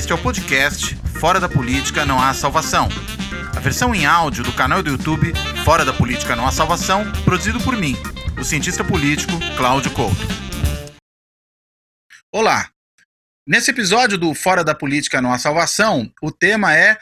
Este é o podcast Fora da Política Não Há Salvação. A versão em áudio do canal do YouTube Fora da Política Não Há Salvação, produzido por mim, o cientista político Cláudio Couto. Olá! Nesse episódio do Fora da Política Não Há Salvação, o tema é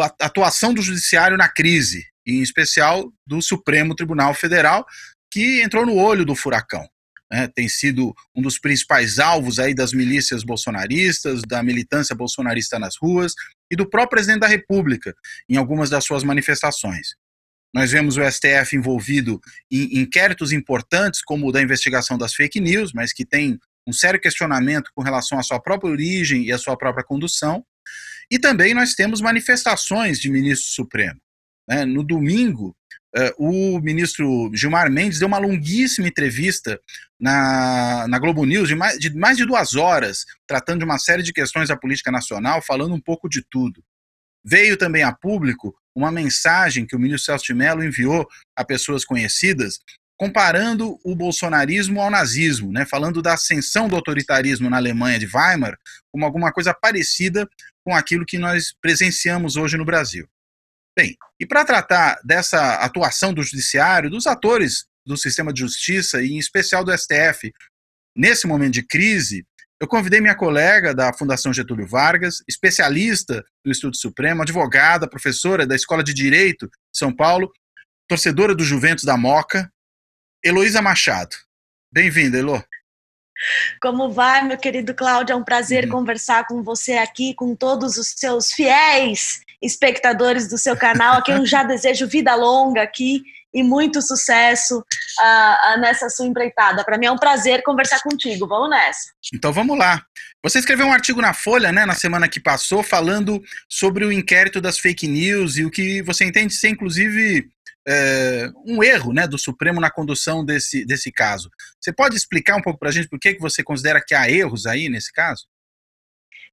a atuação do Judiciário na crise, em especial do Supremo Tribunal Federal, que entrou no olho do furacão né, tem sido um dos principais alvos aí das milícias bolsonaristas, da militância bolsonarista nas ruas e do próprio presidente da República em algumas das suas manifestações. Nós vemos o STF envolvido em inquéritos importantes, como o da investigação das fake news, mas que tem um sério questionamento com relação à sua própria origem e à sua própria condução. E também nós temos manifestações de ministro supremo. Né? No domingo, Uh, o ministro Gilmar Mendes deu uma longuíssima entrevista na, na Globo News de mais, de mais de duas horas, tratando de uma série de questões da política nacional, falando um pouco de tudo. Veio também a público uma mensagem que o ministro Celso de Mello enviou a pessoas conhecidas, comparando o bolsonarismo ao nazismo, né, falando da ascensão do autoritarismo na Alemanha de Weimar como alguma coisa parecida com aquilo que nós presenciamos hoje no Brasil. Bem, e para tratar dessa atuação do judiciário, dos atores do sistema de justiça e em especial do STF nesse momento de crise, eu convidei minha colega da Fundação Getúlio Vargas, especialista do Estudo Supremo, advogada, professora da Escola de Direito de São Paulo, torcedora do Juventus da Moca, Heloísa Machado. Bem-vinda, Elo. Como vai, meu querido Cláudio? É um prazer uhum. conversar com você aqui, com todos os seus fiéis espectadores do seu canal, a quem eu já desejo vida longa aqui e muito sucesso uh, uh, nessa sua empreitada. Para mim é um prazer conversar contigo. Vamos nessa. Então vamos lá. Você escreveu um artigo na Folha, né, na semana que passou, falando sobre o inquérito das fake news e o que você entende ser, inclusive, é, um erro né, do Supremo na condução desse, desse caso. Você pode explicar um pouco para a gente por que, que você considera que há erros aí nesse caso?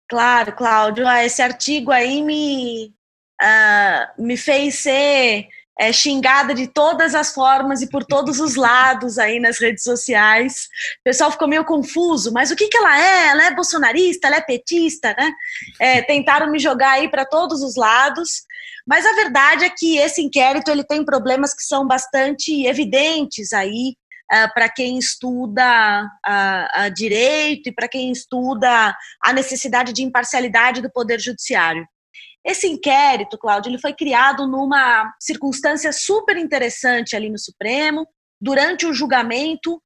Claro, Cláudio. Ah, esse artigo aí me, uh, me fez ser é, xingada de todas as formas e por todos os lados aí nas redes sociais. O pessoal ficou meio confuso, mas o que, que ela é? Ela é bolsonarista? Ela é petista? Né? É, tentaram me jogar aí para todos os lados, mas a verdade é que esse inquérito ele tem problemas que são bastante evidentes aí uh, para quem estuda uh, uh, direito e para quem estuda a necessidade de imparcialidade do Poder Judiciário. Esse inquérito, Cláudio, ele foi criado numa circunstância super interessante ali no Supremo, durante o julgamento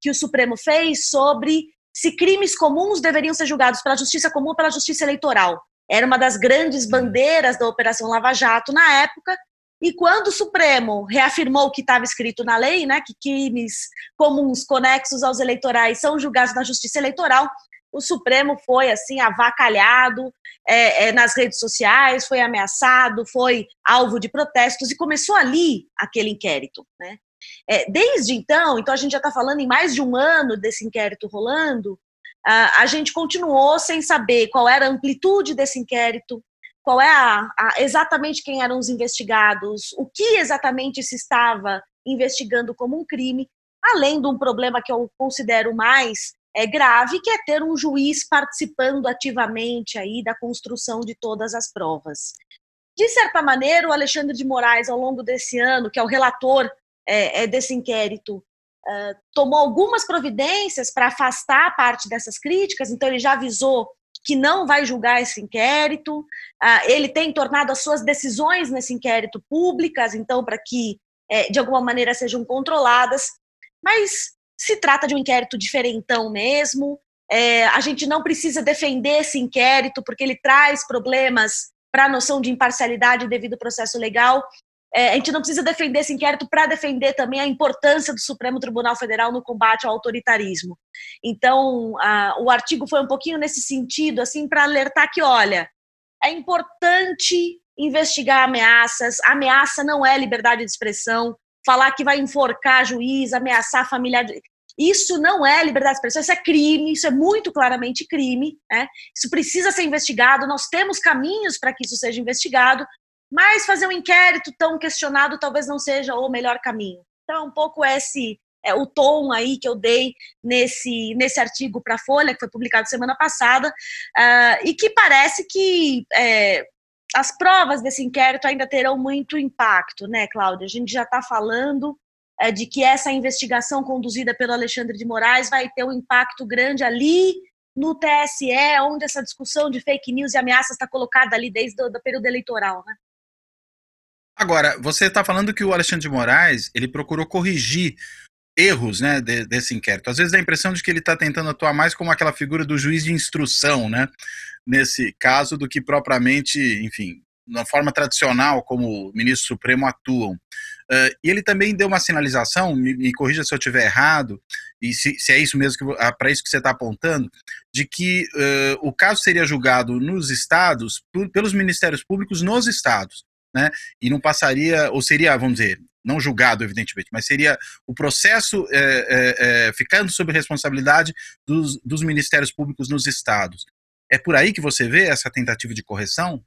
que o Supremo fez sobre se crimes comuns deveriam ser julgados pela Justiça Comum ou pela Justiça Eleitoral. Era uma das grandes bandeiras da Operação Lava Jato na época, e quando o Supremo reafirmou o que estava escrito na lei, né, que crimes comuns conexos aos eleitorais são julgados na Justiça Eleitoral, o Supremo foi assim avacalhado é, é, nas redes sociais, foi ameaçado, foi alvo de protestos e começou ali aquele inquérito, né? É, desde então, então a gente já está falando em mais de um ano desse inquérito rolando, a, a gente continuou sem saber qual era a amplitude desse inquérito, qual é a, a, exatamente quem eram os investigados, o que exatamente se estava investigando como um crime, além de um problema que eu considero mais é, grave, que é ter um juiz participando ativamente aí da construção de todas as provas. De certa maneira, o Alexandre de Moraes, ao longo desse ano, que é o relator é, é desse inquérito, é, tomou algumas providências para afastar parte dessas críticas, então ele já avisou que não vai julgar esse inquérito, ele tem tornado as suas decisões nesse inquérito públicas, então, para que, é, de alguma maneira, sejam controladas, mas se trata de um inquérito diferentão mesmo. É, a gente não precisa defender esse inquérito, porque ele traz problemas para a noção de imparcialidade devido ao processo legal. É, a gente não precisa defender esse inquérito para defender também a importância do Supremo Tribunal Federal no combate ao autoritarismo. Então, a, o artigo foi um pouquinho nesse sentido, assim, para alertar que, olha, é importante investigar ameaças. Ameaça não é liberdade de expressão. Falar que vai enforcar juiz, ameaçar familiar. Isso não é liberdade de expressão, isso é crime, isso é muito claramente crime, né? Isso precisa ser investigado, nós temos caminhos para que isso seja investigado, mas fazer um inquérito tão questionado talvez não seja o melhor caminho. Então, um pouco esse é, o tom aí que eu dei nesse, nesse artigo para a Folha, que foi publicado semana passada, uh, e que parece que é, as provas desse inquérito ainda terão muito impacto, né, Cláudia? A gente já está falando de que essa investigação conduzida pelo Alexandre de Moraes vai ter um impacto grande ali no TSE, onde essa discussão de fake news e ameaças está colocada ali desde o período eleitoral, né? Agora, você está falando que o Alexandre de Moraes ele procurou corrigir erros né, de, desse inquérito. Às vezes dá a impressão de que ele está tentando atuar mais como aquela figura do juiz de instrução, né, nesse caso, do que propriamente, enfim, na forma tradicional como o ministro supremo atuam. Uh, e ele também deu uma sinalização, me, me corrija se eu estiver errado, e se, se, é isso mesmo ah, para isso que você está apontando, de que uh, o caso seria julgado nos estados por, pelos ministérios públicos nos estados, né? E não passaria, ou seria, vamos dizer, não julgado, evidentemente, mas seria o processo é, é, é, ficando sob responsabilidade dos, dos ministérios públicos nos estados. É por aí que você vê essa tentativa de correção?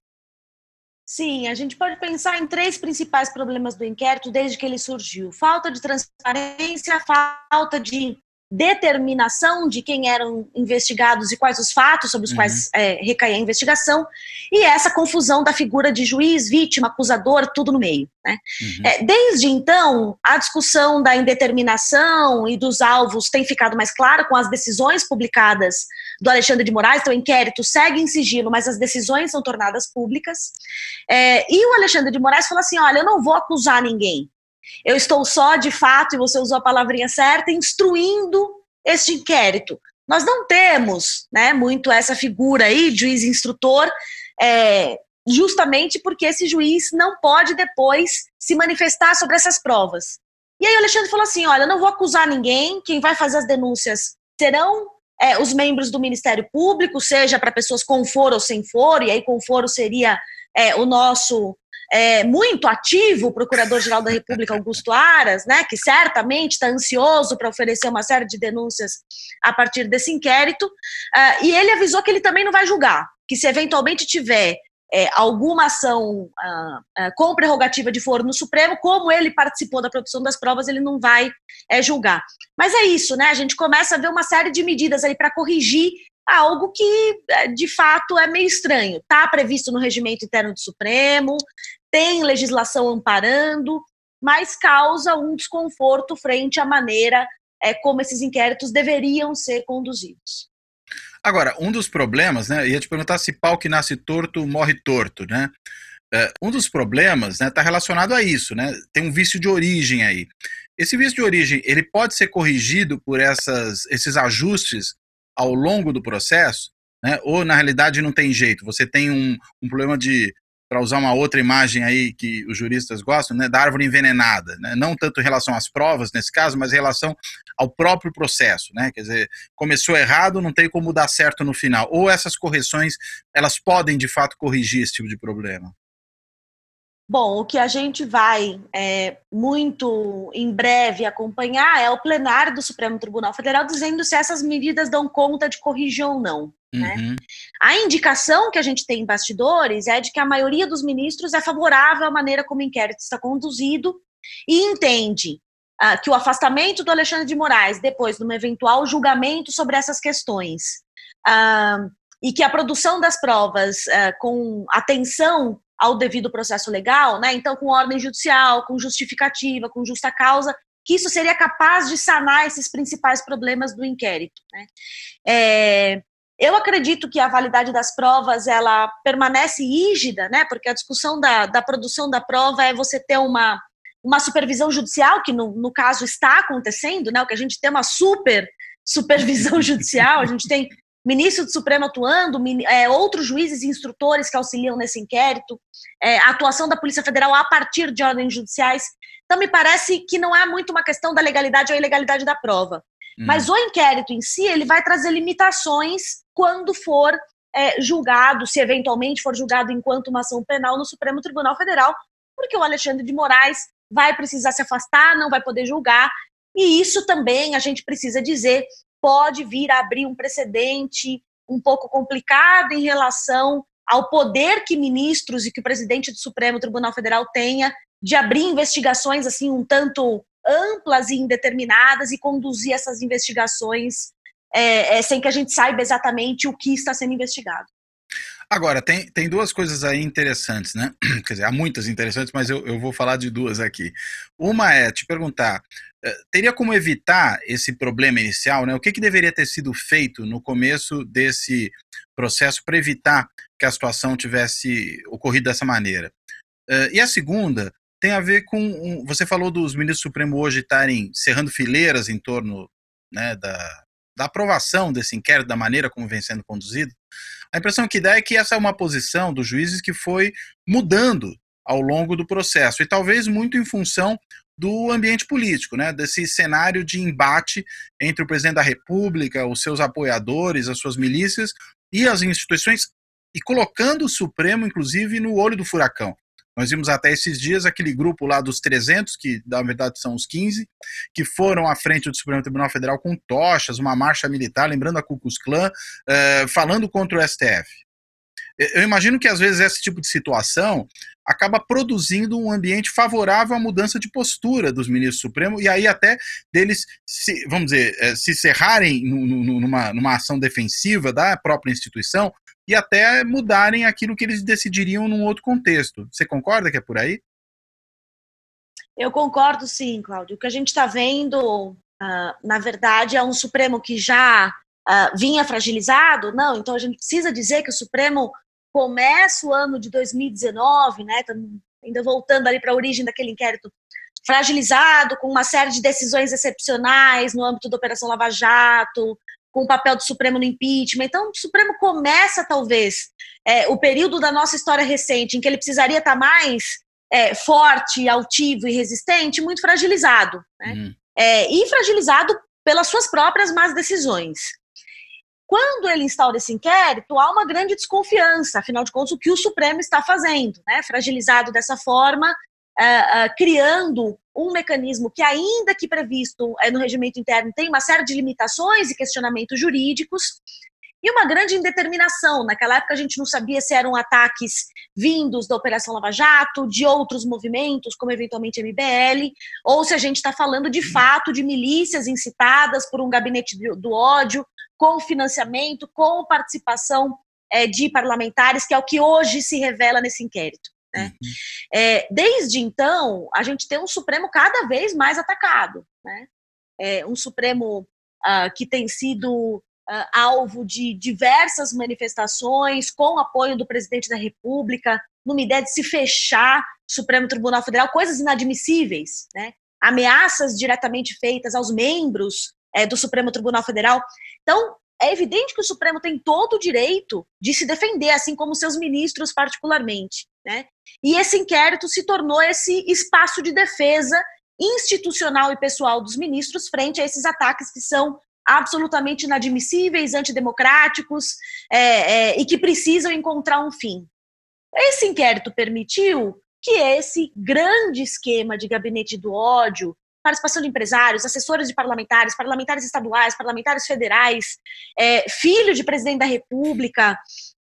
Sim, a gente pode pensar em três principais problemas do inquérito desde que ele surgiu: falta de transparência, falta de determinação de quem eram investigados e quais os fatos sobre os uhum. quais é, recaía a investigação, e essa confusão da figura de juiz, vítima, acusador, tudo no meio. Né? Uhum. É, desde então, a discussão da indeterminação e dos alvos tem ficado mais clara com as decisões publicadas do Alexandre de Moraes, então o inquérito segue em sigilo, mas as decisões são tornadas públicas. É, e o Alexandre de Moraes falou assim: olha, eu não vou acusar ninguém. Eu estou só, de fato, e você usou a palavrinha certa, instruindo este inquérito. Nós não temos né, muito essa figura aí, juiz instrutor, é, justamente porque esse juiz não pode depois se manifestar sobre essas provas. E aí o Alexandre falou assim: olha, não vou acusar ninguém, quem vai fazer as denúncias serão é, os membros do Ministério Público, seja para pessoas com foro ou sem foro, e aí com foro seria é, o nosso é, muito ativo, o Procurador-Geral da República, Augusto Aras, né, que certamente está ansioso para oferecer uma série de denúncias a partir desse inquérito, uh, e ele avisou que ele também não vai julgar, que se eventualmente tiver é, alguma ação uh, uh, com prerrogativa de foro no Supremo, como ele participou da produção das provas, ele não vai é, julgar. Mas é isso, né? A gente começa a ver uma série de medidas aí para corrigir algo que, é, de fato, é meio estranho. Está previsto no regimento interno do Supremo, tem legislação amparando, mas causa um desconforto frente à maneira é, como esses inquéritos deveriam ser conduzidos. Agora, um dos problemas, né? Ia te perguntar se pau que nasce torto morre torto, né? É, um dos problemas está né, tá relacionado a isso, né? Tem um vício de origem aí. Esse vício de origem ele pode ser corrigido por essas, esses ajustes ao longo do processo, né? ou na realidade não tem jeito, você tem um, um problema de, para usar uma outra imagem aí que os juristas gostam, né, da árvore envenenada, né? não tanto em relação às provas nesse caso, mas em relação ao próprio processo, né? Quer dizer, começou errado, não tem como dar certo no final. Ou essas correções, elas podem de fato corrigir esse tipo de problema. Bom, o que a gente vai é, muito em breve acompanhar é o plenário do Supremo Tribunal Federal dizendo se essas medidas dão conta de corrigir ou não. Né? Uhum. Né? A indicação que a gente tem em bastidores é de que a maioria dos ministros é favorável à maneira como o inquérito está conduzido e entende uh, que o afastamento do Alexandre de Moraes, depois de um eventual julgamento sobre essas questões, uh, e que a produção das provas uh, com atenção ao devido processo legal, né? Então, com ordem judicial, com justificativa, com justa causa, que isso seria capaz de sanar esses principais problemas do inquérito. Né? É, eu acredito que a validade das provas ela permanece rígida, né? Porque a discussão da, da produção da prova é você ter uma, uma supervisão judicial, que no, no caso está acontecendo, né? O que a gente tem uma super supervisão judicial, a gente tem ministro do Supremo atuando, é, outros juízes e instrutores que auxiliam nesse inquérito, é, a atuação da Polícia Federal a partir de ordens judiciais. Então, me parece que não é muito uma questão da legalidade ou ilegalidade da prova. Hum. Mas o inquérito em si, ele vai trazer limitações quando for é, julgado, se eventualmente for julgado enquanto uma ação penal no Supremo Tribunal Federal, porque o Alexandre de Moraes vai precisar se afastar, não vai poder julgar, e isso também a gente precisa dizer pode vir a abrir um precedente um pouco complicado em relação ao poder que ministros e que o presidente do Supremo Tribunal Federal tenha de abrir investigações assim um tanto amplas e indeterminadas e conduzir essas investigações é, é, sem que a gente saiba exatamente o que está sendo investigado. Agora, tem, tem duas coisas aí interessantes, né? Quer dizer, há muitas interessantes, mas eu, eu vou falar de duas aqui. Uma é te perguntar: teria como evitar esse problema inicial, né? O que, que deveria ter sido feito no começo desse processo para evitar que a situação tivesse ocorrido dessa maneira? Uh, e a segunda tem a ver com. Você falou dos ministros supremos hoje estarem cerrando fileiras em torno né, da, da aprovação desse inquérito, da maneira como vem sendo conduzido. A impressão que dá é que essa é uma posição dos juízes que foi mudando ao longo do processo, e talvez muito em função do ambiente político, né, desse cenário de embate entre o presidente da República, os seus apoiadores, as suas milícias e as instituições, e colocando o Supremo, inclusive, no olho do furacão. Nós vimos até esses dias aquele grupo lá dos 300, que na verdade são os 15, que foram à frente do Supremo Tribunal Federal com tochas, uma marcha militar, lembrando a Ku Klux Klan, uh, falando contra o STF. Eu imagino que às vezes esse tipo de situação acaba produzindo um ambiente favorável à mudança de postura dos ministros supremos e aí até deles, se, vamos dizer, eh, se cerrarem numa, numa ação defensiva da própria instituição e até mudarem aquilo que eles decidiriam num outro contexto. Você concorda que é por aí? Eu concordo sim, Cláudio. O que a gente está vendo, uh, na verdade, é um Supremo que já uh, vinha fragilizado. Não, então a gente precisa dizer que o Supremo começa o ano de 2019, né? ainda voltando ali para a origem daquele inquérito fragilizado, com uma série de decisões excepcionais no âmbito da Operação Lava Jato, com o papel do Supremo no impeachment. Então, o Supremo começa, talvez, é, o período da nossa história recente, em que ele precisaria estar mais é, forte, altivo e resistente, muito fragilizado. Né? Uhum. É, e fragilizado pelas suas próprias más decisões. Quando ele instaura esse inquérito, há uma grande desconfiança, afinal de contas, o que o Supremo está fazendo, né? fragilizado dessa forma, uh, uh, criando um mecanismo que, ainda que previsto uh, no regimento interno, tem uma série de limitações e questionamentos jurídicos, e uma grande indeterminação. Naquela época a gente não sabia se eram ataques vindos da Operação Lava Jato, de outros movimentos, como eventualmente MBL, ou se a gente está falando de fato de milícias incitadas por um gabinete do ódio, com financiamento, com participação é, de parlamentares, que é o que hoje se revela nesse inquérito. Né? Uhum. É, desde então, a gente tem um Supremo cada vez mais atacado. Né? É, um Supremo uh, que tem sido uh, alvo de diversas manifestações, com apoio do presidente da República, numa ideia de se fechar Supremo Tribunal Federal, coisas inadmissíveis, né? ameaças diretamente feitas aos membros é, do Supremo Tribunal Federal. Então, é evidente que o Supremo tem todo o direito de se defender, assim como seus ministros, particularmente. Né? E esse inquérito se tornou esse espaço de defesa institucional e pessoal dos ministros frente a esses ataques que são absolutamente inadmissíveis, antidemocráticos é, é, e que precisam encontrar um fim. Esse inquérito permitiu que esse grande esquema de gabinete do ódio, participação de empresários, assessores de parlamentares, parlamentares estaduais, parlamentares federais, é, filho de presidente da República,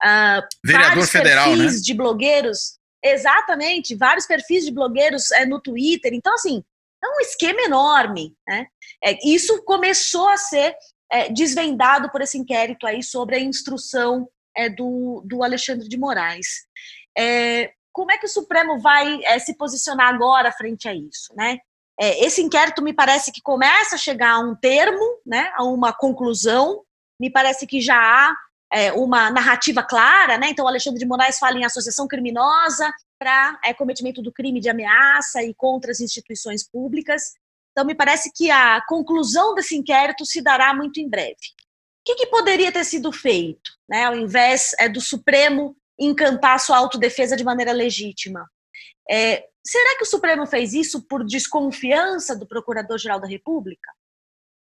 uh, vereador federal, perfis né? de blogueiros, exatamente, vários perfis de blogueiros é, no Twitter. Então, assim, é um esquema enorme, né? É, isso começou a ser é, desvendado por esse inquérito aí sobre a instrução é, do, do Alexandre de Moraes. É, como é que o Supremo vai é, se posicionar agora frente a isso, né? É, esse inquérito me parece que começa a chegar a um termo, né, a uma conclusão. Me parece que já há é, uma narrativa clara, né? Então, Alexandre de Moraes fala em associação criminosa para é, cometimento do crime de ameaça e contra as instituições públicas. Então, me parece que a conclusão desse inquérito se dará muito em breve. O que, que poderia ter sido feito, né, ao invés é, do Supremo encampar sua autodefesa de maneira legítima? É, será que o Supremo fez isso por desconfiança do Procurador-Geral da República?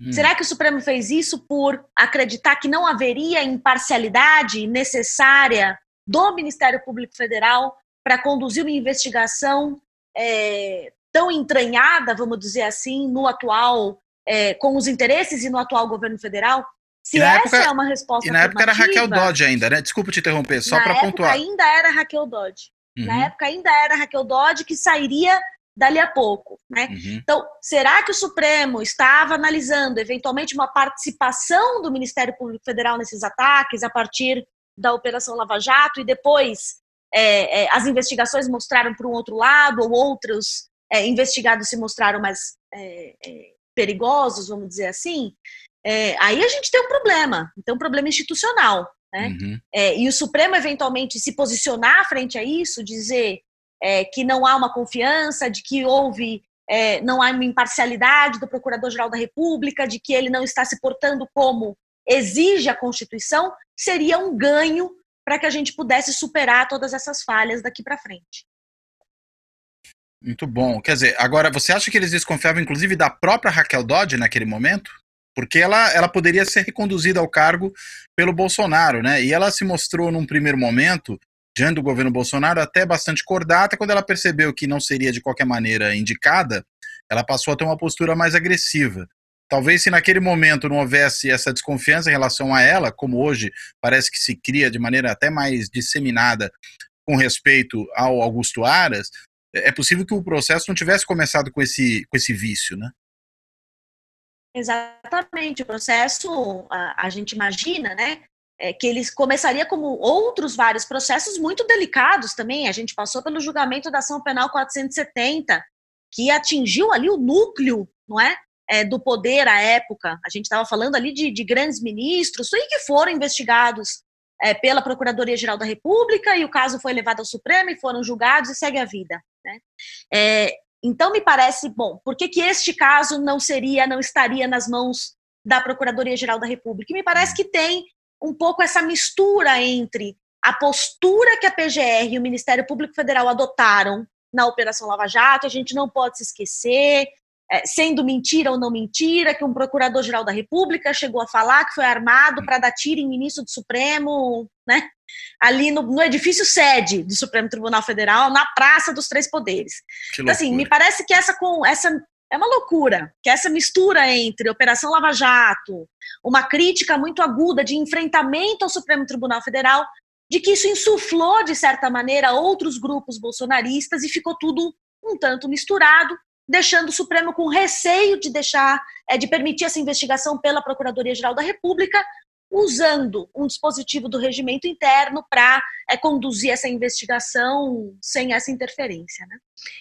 Hum. Será que o Supremo fez isso por acreditar que não haveria imparcialidade necessária do Ministério Público Federal para conduzir uma investigação é, tão entranhada, vamos dizer assim, no atual, é, com os interesses e no atual governo federal? Se essa época, é uma resposta. E na época era Raquel Dodge ainda, né? Desculpa te interromper, só para pontuar. ainda era Raquel Dodge. Uhum. Na época ainda era Raquel Dodge que sairia dali a pouco. Né? Uhum. Então, será que o Supremo estava analisando eventualmente uma participação do Ministério Público Federal nesses ataques a partir da Operação Lava Jato e depois é, é, as investigações mostraram para um outro lado ou outros é, investigados se mostraram mais é, é, perigosos, vamos dizer assim? É, aí a gente tem um problema, tem um problema institucional. Né? Uhum. e o Supremo eventualmente se posicionar frente a isso, dizer é, que não há uma confiança, de que houve, é, não há uma imparcialidade do Procurador-Geral da República, de que ele não está se portando como exige a Constituição, seria um ganho para que a gente pudesse superar todas essas falhas daqui para frente. Muito bom. Quer dizer, agora você acha que eles desconfiavam inclusive da própria Raquel Dodge naquele momento? Porque ela, ela poderia ser reconduzida ao cargo pelo Bolsonaro, né? E ela se mostrou num primeiro momento diante do governo Bolsonaro até bastante cordata. Quando ela percebeu que não seria de qualquer maneira indicada, ela passou a ter uma postura mais agressiva. Talvez se naquele momento não houvesse essa desconfiança em relação a ela, como hoje parece que se cria de maneira até mais disseminada com respeito ao Augusto Aras, é possível que o processo não tivesse começado com esse, com esse vício, né? Exatamente, o processo, a, a gente imagina, né, é, que eles começaria como outros vários processos muito delicados também. A gente passou pelo julgamento da ação penal 470, que atingiu ali o núcleo, não é? é do poder à época. A gente estava falando ali de, de, grandes ministros, e que foram investigados é, pela Procuradoria-Geral da República, e o caso foi levado ao Supremo e foram julgados e segue a vida. Né? Então, me parece, bom, por que, que este caso não seria, não estaria nas mãos da Procuradoria-Geral da República? E me parece que tem um pouco essa mistura entre a postura que a PGR e o Ministério Público Federal adotaram na Operação Lava Jato, a gente não pode se esquecer, é, sendo mentira ou não mentira, que um procurador-geral da República chegou a falar que foi armado para dar tiro em ministro do Supremo, né? Ali no, no, edifício sede do Supremo Tribunal Federal, na Praça dos Três Poderes. Então, assim, me parece que essa, com, essa é uma loucura que essa mistura entre Operação Lava Jato, uma crítica muito aguda de enfrentamento ao Supremo Tribunal Federal, de que isso insuflou, de certa maneira, outros grupos bolsonaristas e ficou tudo um tanto misturado, deixando o Supremo com receio de deixar, é, de permitir essa investigação pela Procuradoria-Geral da República, usando um dispositivo do regimento interno para é, conduzir essa investigação sem essa interferência. Né?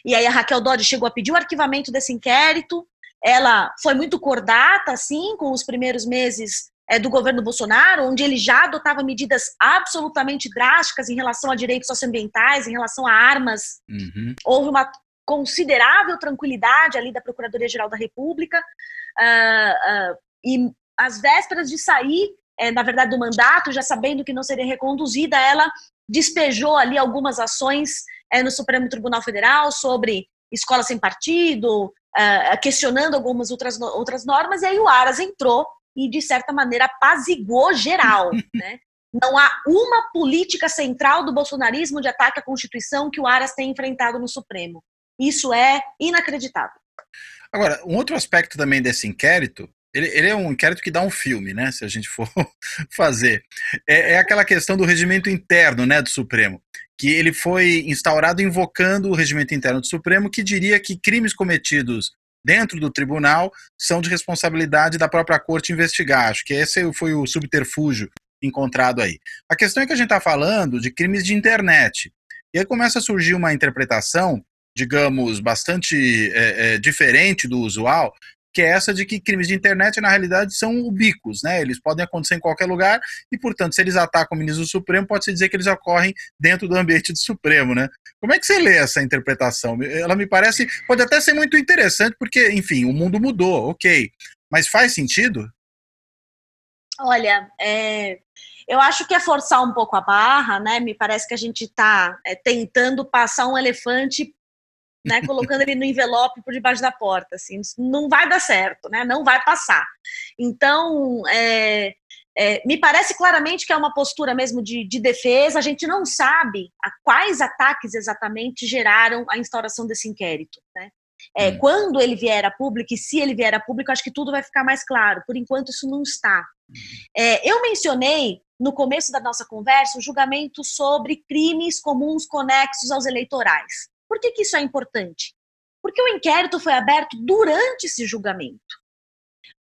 E aí a Raquel Dodge chegou a pedir o arquivamento desse inquérito, ela foi muito cordata, assim, com os primeiros meses é, do governo Bolsonaro, onde ele já adotava medidas absolutamente drásticas em relação a direitos socioambientais, em relação a armas. Uhum. Houve uma considerável tranquilidade ali da Procuradoria-Geral da República. Uh, uh, e às vésperas de sair, é, na verdade, do mandato, já sabendo que não seria reconduzida, ela despejou ali algumas ações é, no Supremo Tribunal Federal sobre escola sem partido, uh, questionando algumas outras, outras normas, e aí o Aras entrou e, de certa maneira, apazigou geral, né? Não há uma política central do bolsonarismo de ataque à Constituição que o Aras tem enfrentado no Supremo. Isso é inacreditável. Agora, um outro aspecto também desse inquérito ele, ele, é um inquérito que dá um filme, né? Se a gente for fazer. É, é, aquela questão do regimento interno né, do Supremo, que ele foi instaurado invocando o regimento interno do Supremo, que diria que crimes cometidos dentro do tribunal são de responsabilidade da própria corte investigar. Acho que esse foi o subterfúgio encontrado aí. A questão é que a gente está falando de crimes de internet. E aí começa a surgir uma interpretação, digamos, bastante é, é, diferente do usual, que é essa de que crimes de internet, na realidade, são ubíquos, né? Eles podem acontecer em qualquer lugar e, portanto, se eles atacam o ministro do Supremo, pode-se dizer que eles ocorrem dentro do ambiente do Supremo, né? Como é que você lê essa interpretação? Ela me parece, pode até ser muito interessante, porque, enfim, o mundo mudou, ok. Mas faz sentido? Olha, é, eu acho que é forçar um pouco a barra, né? Me parece que a gente está é, tentando passar um elefante né, colocando ele no envelope por debaixo da porta, assim, não vai dar certo, né, não vai passar. Então, é, é, me parece claramente que é uma postura mesmo de, de, defesa, a gente não sabe a quais ataques exatamente geraram a instauração desse inquérito, né. É, hum. Quando ele vier a público, e se ele vier a público, acho que tudo vai ficar mais claro. Por enquanto, isso não está. É, eu mencionei no começo da nossa conversa o julgamento sobre crimes comuns conexos aos eleitorais. Por que, que isso é importante? Porque o inquérito foi aberto durante esse julgamento.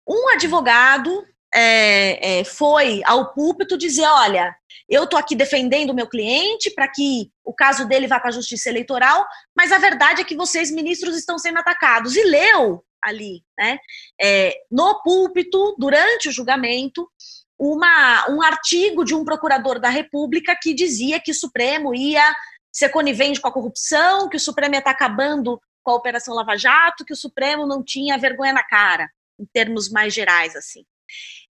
Um advogado é, é, foi ao púlpito dizer: olha, eu estou aqui defendendo o meu cliente para que o caso dele vá para a justiça eleitoral, mas a verdade é que vocês, ministros, estão sendo atacados. E leu ali, né, é, no púlpito, durante o julgamento, uma, um artigo de um procurador da República que dizia que o Supremo ia ser conivente com a corrupção, que o Supremo estar acabando com a Operação Lava Jato, que o Supremo não tinha vergonha na cara, em termos mais gerais, assim.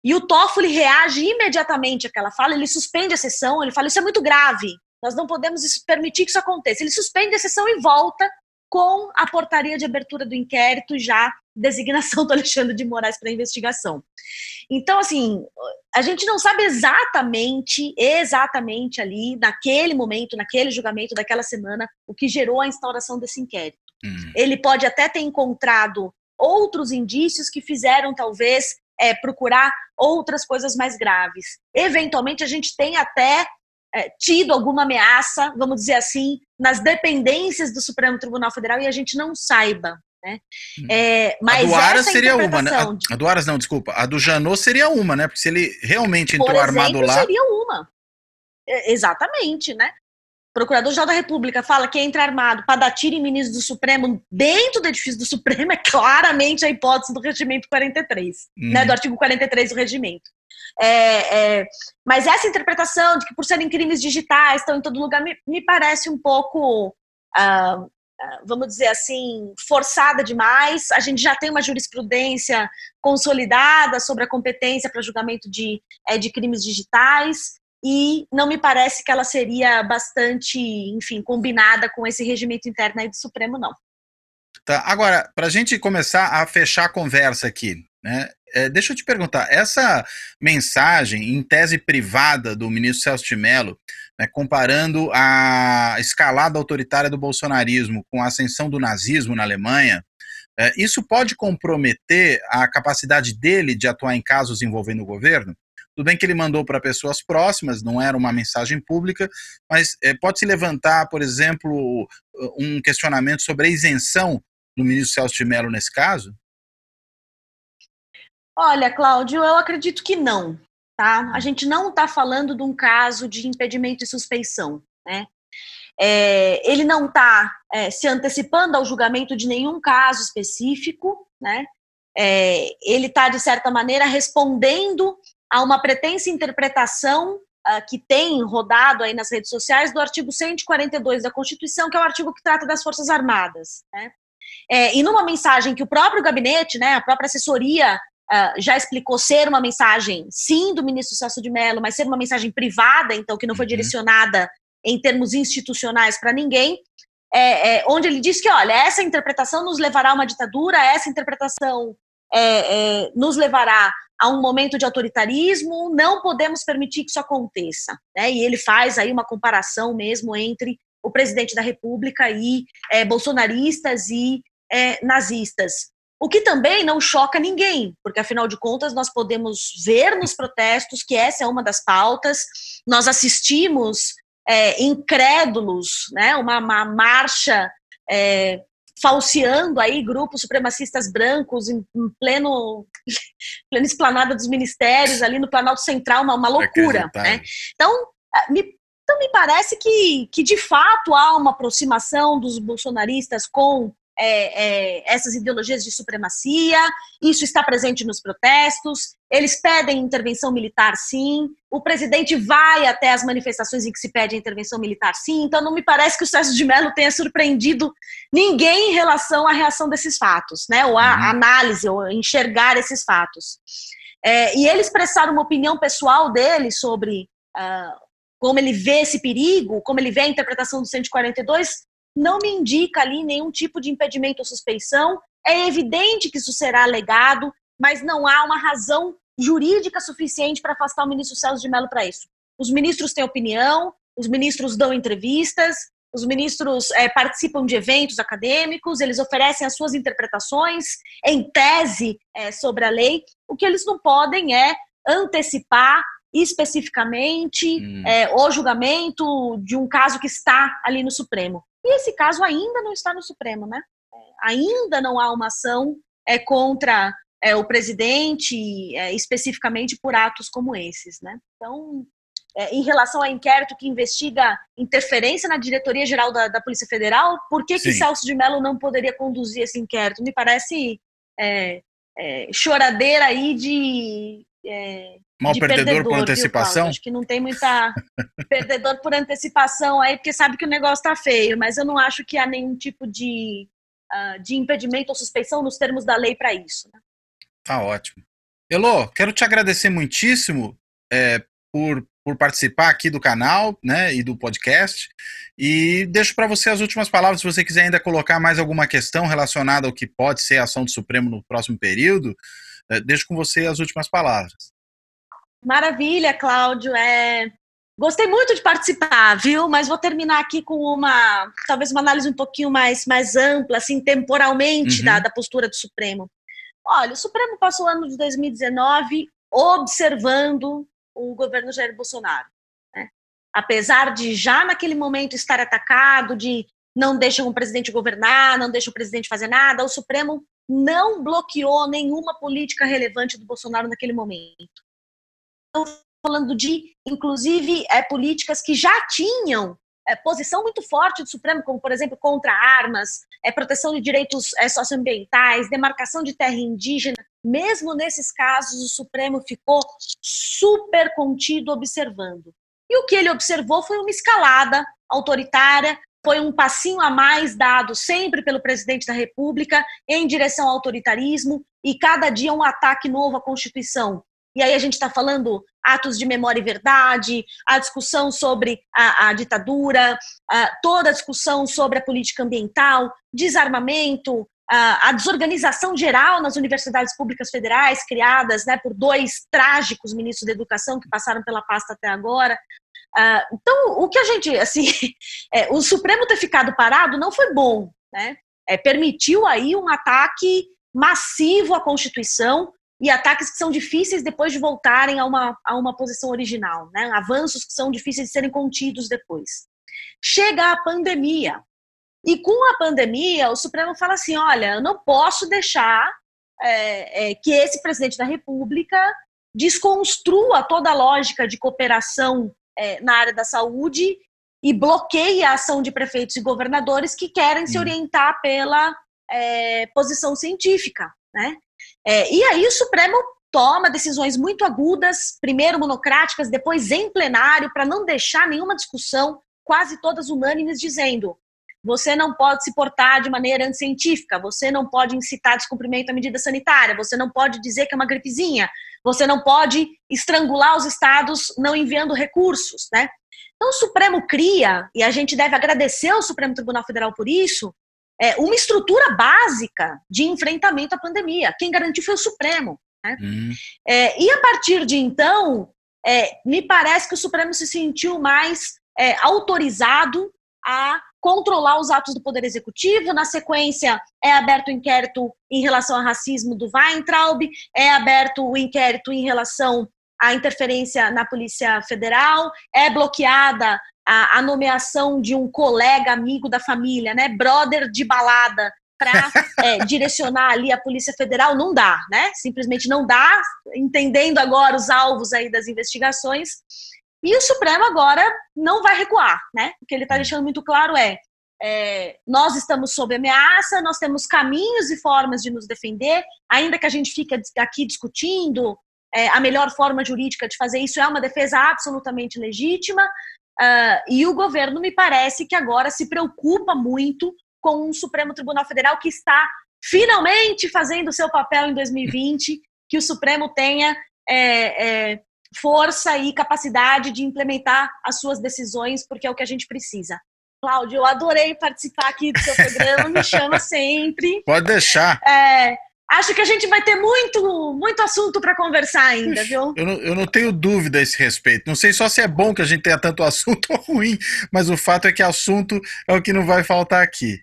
E o Toffoli reage imediatamente àquela fala, ele suspende a sessão, ele fala, isso é muito grave, nós não podemos permitir que isso aconteça. Ele suspende a sessão e volta com a portaria de abertura do inquérito já designação do Alexandre de Moraes para investigação. Então, assim, a gente não sabe exatamente, exatamente ali, naquele momento, naquele julgamento daquela semana, o que gerou a instauração desse inquérito. Uhum. Ele pode até ter encontrado outros indícios que fizeram, talvez, é, procurar outras coisas mais graves. Eventualmente, a gente tem até é, tido alguma ameaça, vamos dizer assim, nas dependências do Supremo Tribunal Federal e a gente não saiba. Né? Hum. É, mas a do Aras seria uma, né? A, a, do Aras não, desculpa. A do Janot seria uma, né? Porque se ele realmente entrou exemplo, armado lá. Seria uma. É, exatamente, né? Procurador-Geral da República fala que entra armado para dar tiro em ministro do Supremo dentro do edifício do Supremo é claramente a hipótese do regimento 43, uhum. né, do artigo 43 do regimento. É, é, mas essa interpretação de que por serem crimes digitais estão em todo lugar me, me parece um pouco, uh, vamos dizer assim, forçada demais. A gente já tem uma jurisprudência consolidada sobre a competência para julgamento de, é, de crimes digitais e não me parece que ela seria bastante, enfim, combinada com esse regimento interno aí do Supremo, não. Tá, agora, para a gente começar a fechar a conversa aqui, né, é, deixa eu te perguntar, essa mensagem em tese privada do ministro Celso de Mello, né, comparando a escalada autoritária do bolsonarismo com a ascensão do nazismo na Alemanha, é, isso pode comprometer a capacidade dele de atuar em casos envolvendo o governo? Tudo bem que ele mandou para pessoas próximas, não era uma mensagem pública, mas é, pode se levantar, por exemplo, um questionamento sobre a isenção do ministro Celso de Mello nesse caso? Olha, Cláudio, eu acredito que não. Tá? A gente não está falando de um caso de impedimento e suspeição. Né? É, ele não está é, se antecipando ao julgamento de nenhum caso específico, né? É, ele está, de certa maneira, respondendo a uma pretensa interpretação uh, que tem rodado aí nas redes sociais do artigo 142 da Constituição, que é o artigo que trata das Forças Armadas. Né? É, e numa mensagem que o próprio gabinete, né, a própria assessoria Uh, já explicou ser uma mensagem, sim, do ministro Celso de Mello, mas ser uma mensagem privada, então, que não foi uhum. direcionada em termos institucionais para ninguém, é, é, onde ele diz que, olha, essa interpretação nos levará a uma ditadura, essa interpretação é, é nos levará a um momento de autoritarismo, não podemos permitir que isso aconteça. Né? E ele faz aí uma comparação mesmo entre o presidente da República e é, bolsonaristas e é, nazistas. O que também não choca ninguém, porque afinal de contas nós podemos ver nos protestos que essa é uma das pautas. Nós assistimos é, incrédulos, né, uma, uma marcha é, falseando aí grupos supremacistas brancos em, em pleno, pleno esplanada dos ministérios, ali no Planalto Central, uma, uma loucura. Né? Então, me, então, me parece que, que de fato há uma aproximação dos bolsonaristas com é, é, essas ideologias de supremacia, isso está presente nos protestos, eles pedem intervenção militar sim, o presidente vai até as manifestações em que se pede intervenção militar sim, então não me parece que o Sérgio de Mello tenha surpreendido ninguém em relação à reação desses fatos, né, ou à uhum. análise, ou enxergar esses fatos. É, e ele expressar uma opinião pessoal dele sobre uh, como ele vê esse perigo, como ele vê a interpretação do 142, não me indica ali nenhum tipo de impedimento ou suspeição. É evidente que isso será alegado, mas não há uma razão jurídica suficiente para afastar o ministro Celso de Mello para isso. Os ministros têm opinião, os ministros dão entrevistas, os ministros é, participam de eventos acadêmicos, eles oferecem as suas interpretações em tese é, sobre a lei. O que eles não podem é antecipar especificamente hum. é, o julgamento de um caso que está ali no Supremo. E esse caso ainda não está no Supremo, né? ainda não há uma ação é, contra é, o presidente, é, especificamente por atos como esses. Né? Então, é, em relação ao inquérito que investiga interferência na diretoria geral da, da Polícia Federal, por que, que Celso de Mello não poderia conduzir esse inquérito? Me parece é, é, choradeira aí de. Mal de perdedor, perdedor, por antecipação? Acho que não tem muita perdedor por antecipação aí, porque sabe que o negócio tá feio, mas eu não acho que há nenhum tipo de, uh, de impedimento ou suspeição nos termos da lei para isso. Né? Tá ótimo. Elô, quero te agradecer muitíssimo é, por, por participar aqui do canal né, e do podcast. E deixo para você as últimas palavras, se você quiser ainda colocar mais alguma questão relacionada ao que pode ser a ação do Supremo no próximo período, é, deixo com você as últimas palavras. Maravilha, Cláudio. É... Gostei muito de participar, viu? Mas vou terminar aqui com uma, talvez uma análise um pouquinho mais, mais ampla, assim, temporalmente, uhum. da, da postura do Supremo. Olha, o Supremo passou o ano de 2019 observando o governo Jair Bolsonaro. Né? Apesar de já naquele momento estar atacado, de não deixam o presidente governar, não deixam o presidente fazer nada, o Supremo não bloqueou nenhuma política relevante do Bolsonaro naquele momento. Falando de, inclusive, é, políticas que já tinham é, posição muito forte do Supremo, como, por exemplo, contra armas, é, proteção de direitos é, socioambientais, demarcação de terra indígena. Mesmo nesses casos, o Supremo ficou super contido observando. E o que ele observou foi uma escalada autoritária, foi um passinho a mais dado sempre pelo presidente da República em direção ao autoritarismo e cada dia um ataque novo à Constituição. E aí a gente está falando atos de memória e verdade, a discussão sobre a, a ditadura, a, toda a discussão sobre a política ambiental, desarmamento, a, a, desorganização geral nas universidades públicas federais, criadas né, por dois trágicos ministros da educação que passaram pela pasta até agora. Uh, então, o que a gente, assim, é, o Supremo ter ficado parado não foi bom, né? É, permitiu aí um ataque massivo à Constituição, e ataques que são difíceis depois de voltarem a uma, a uma posição original, né? avanços que são difíceis de serem contidos depois. Chega a pandemia, e com a pandemia, o Supremo fala assim: olha, eu não posso deixar é, é, que esse presidente da República desconstrua toda a lógica de cooperação é, na área da saúde e bloqueie a ação de prefeitos e governadores que querem se orientar pela é, posição científica. Né? É, e aí o Supremo toma decisões muito agudas, primeiro monocráticas, depois em plenário, para não deixar nenhuma discussão, quase todas unânimes, dizendo você não pode se portar de maneira anticientífica, você não pode incitar descumprimento à medida sanitária, você não pode dizer que é uma gripezinha, você não pode estrangular os estados não enviando recursos, né? Então o Supremo cria, e a gente deve agradecer ao Supremo Tribunal Federal por isso, é, uma estrutura básica de enfrentamento à pandemia. Quem garantiu foi o Supremo. Né? Uhum. É, e a partir de então, é, me parece que o Supremo se sentiu mais é, autorizado a controlar os atos do Poder Executivo. Na sequência, é aberto o inquérito em relação ao racismo do Weintraub, é aberto o inquérito em relação à interferência na Polícia Federal, é bloqueada a, a, nomeação de um colega amigo da família, né, brother de balada, para é, direcionar ali a Polícia Federal, não dá, né? Simplesmente não dá, entendendo agora os alvos aí das investigações. E o Supremo agora não vai recuar, né? O que ele está deixando muito claro é, é, nós estamos sob ameaça, nós temos caminhos e formas de nos defender, ainda que a gente fique aqui discutindo é, a melhor forma jurídica de fazer isso é uma defesa absolutamente legítima, Uh, e o governo me parece que agora se preocupa muito com o Supremo Tribunal Federal que está finalmente fazendo o seu papel em 2020, que o Supremo tenha é, é, força e capacidade de implementar as suas decisões, porque é o que a gente precisa. Cláudio, eu adorei participar aqui do seu programa, me chama sempre. Pode deixar. É, Acho que a gente vai ter muito, muito assunto para conversar ainda, viu? Eu não, eu não tenho dúvida a esse respeito. Não sei só se é bom que a gente tenha tanto assunto ou ruim, mas o fato é que assunto é o que não vai faltar aqui.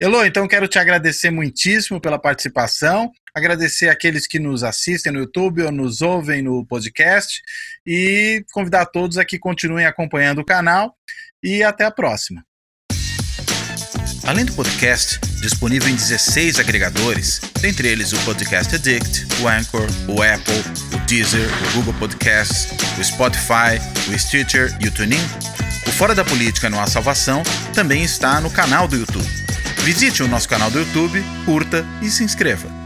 Elô, então quero te agradecer muitíssimo pela participação, agradecer aqueles que nos assistem no YouTube ou nos ouvem no podcast e convidar todos a que continuem acompanhando o canal e até a próxima. Além do podcast, disponível em 16 agregadores, dentre eles o Podcast Addict, o Anchor, o Apple, o Deezer, o Google Podcasts, o Spotify, o Stitcher e o TuneIn, o Fora da Política Não Há Salvação também está no canal do YouTube. Visite o nosso canal do YouTube, curta e se inscreva.